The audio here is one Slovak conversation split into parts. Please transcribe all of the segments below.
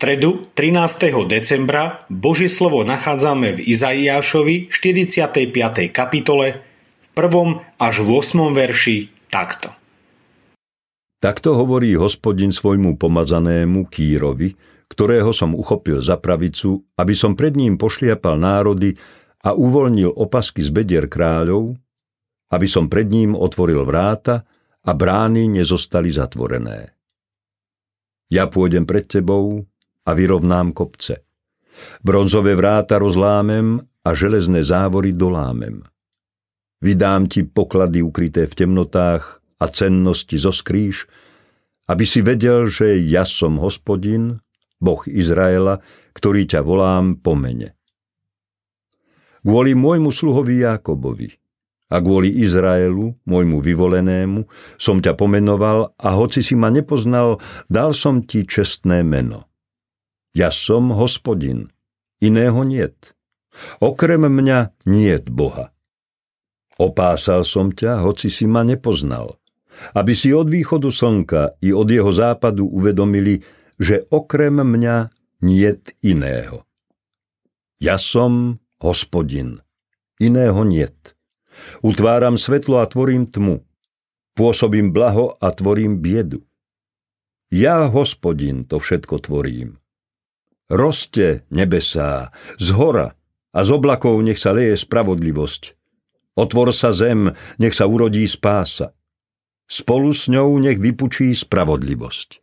stredu 13. decembra Božie slovo nachádzame v Izaiášovi 45. kapitole v 1. až 8. verši takto. Takto hovorí hospodin svojmu pomazanému Kýrovi, ktorého som uchopil za pravicu, aby som pred ním pošliapal národy a uvoľnil opasky z bedier kráľov, aby som pred ním otvoril vráta a brány nezostali zatvorené. Ja pôjdem pred tebou a vyrovnám kopce. Bronzové vráta rozlámem a železné závory dolámem. Vydám ti poklady ukryté v temnotách a cennosti zo skrýš, aby si vedel, že ja som hospodin, Boh Izraela, ktorý ťa volám po mene. Kvôli môjmu sluhovi Jákobovi a kvôli Izraelu, môjmu vyvolenému, som ťa pomenoval a hoci si ma nepoznal, dal som ti čestné meno. Ja som hospodin, iného niet. Okrem mňa niet Boha. Opásal som ťa, hoci si ma nepoznal, aby si od východu slnka i od jeho západu uvedomili, že okrem mňa niet iného. Ja som hospodin, iného niet. Utváram svetlo a tvorím tmu. Pôsobím blaho a tvorím biedu. Ja, hospodin, to všetko tvorím. Roste nebesá, z hora a z oblakov nech sa leje spravodlivosť. Otvor sa zem, nech sa urodí spása. Spolu s ňou nech vypučí spravodlivosť.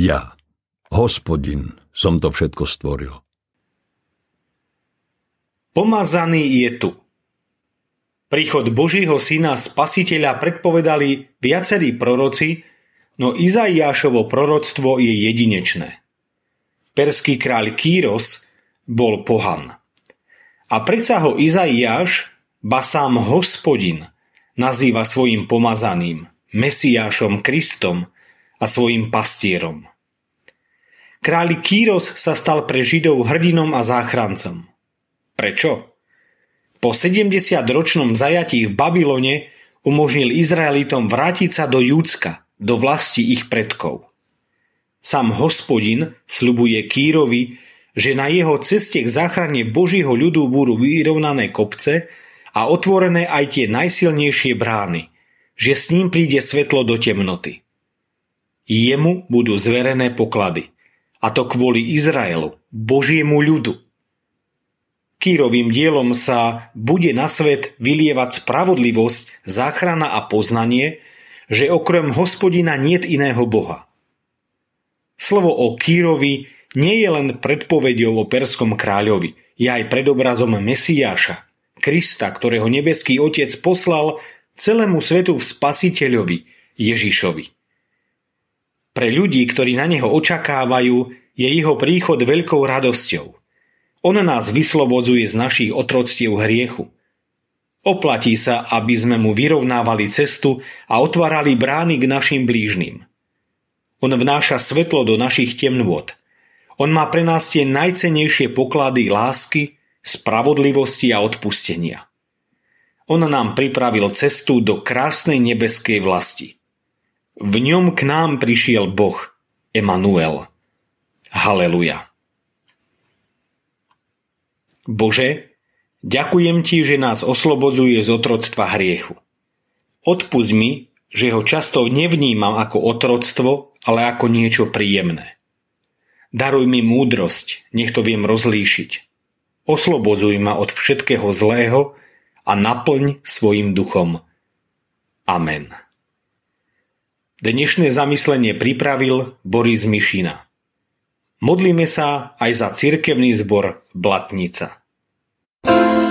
Ja, hospodin, som to všetko stvoril. Pomazaný je tu. Príchod Božího syna spasiteľa predpovedali viacerí proroci, no Izaiášovo proroctvo je jedinečné perský kráľ Kýros, bol pohan. A predsa ho Izaiáš, ba sám hospodin, nazýva svojim pomazaným, Mesiášom Kristom a svojim pastierom. Králi Kýros sa stal pre Židov hrdinom a záchrancom. Prečo? Po 70-ročnom zajatí v Babylone umožnil Izraelitom vrátiť sa do Júcka, do vlasti ich predkov. Sám hospodin slubuje Kýrovi, že na jeho ceste k záchrane Božího ľudu budú vyrovnané kopce a otvorené aj tie najsilnejšie brány, že s ním príde svetlo do temnoty. Jemu budú zverené poklady, a to kvôli Izraelu, Božiemu ľudu. Kýrovým dielom sa bude na svet vylievať spravodlivosť, záchrana a poznanie, že okrem hospodina niet iného Boha – Slovo o Kýrovi nie je len predpovedou o perskom kráľovi, je aj predobrazom Mesiáša, Krista, ktorého nebeský Otec poslal celému svetu v spasiteľovi, Ježišovi. Pre ľudí, ktorí na neho očakávajú, je jeho príchod veľkou radosťou. On nás vyslobodzuje z našich otroctiev hriechu. Oplatí sa, aby sme mu vyrovnávali cestu a otvárali brány k našim blížnym. On vnáša svetlo do našich temnôt. On má pre nás tie najcenejšie poklady lásky, spravodlivosti a odpustenia. On nám pripravil cestu do krásnej nebeskej vlasti. V ňom k nám prišiel Boh, Emanuel. Haleluja. Bože, ďakujem Ti, že nás oslobodzuje z otroctva hriechu. Odpust mi, že ho často nevnímam ako otroctvo, ale ako niečo príjemné. Daruj mi múdrosť, nech to viem rozlíšiť. Oslobodzuj ma od všetkého zlého a naplň svojim duchom. Amen. Dnešné zamyslenie pripravil Boris Mišina. Modlíme sa aj za cirkevný zbor Blatnica. thank you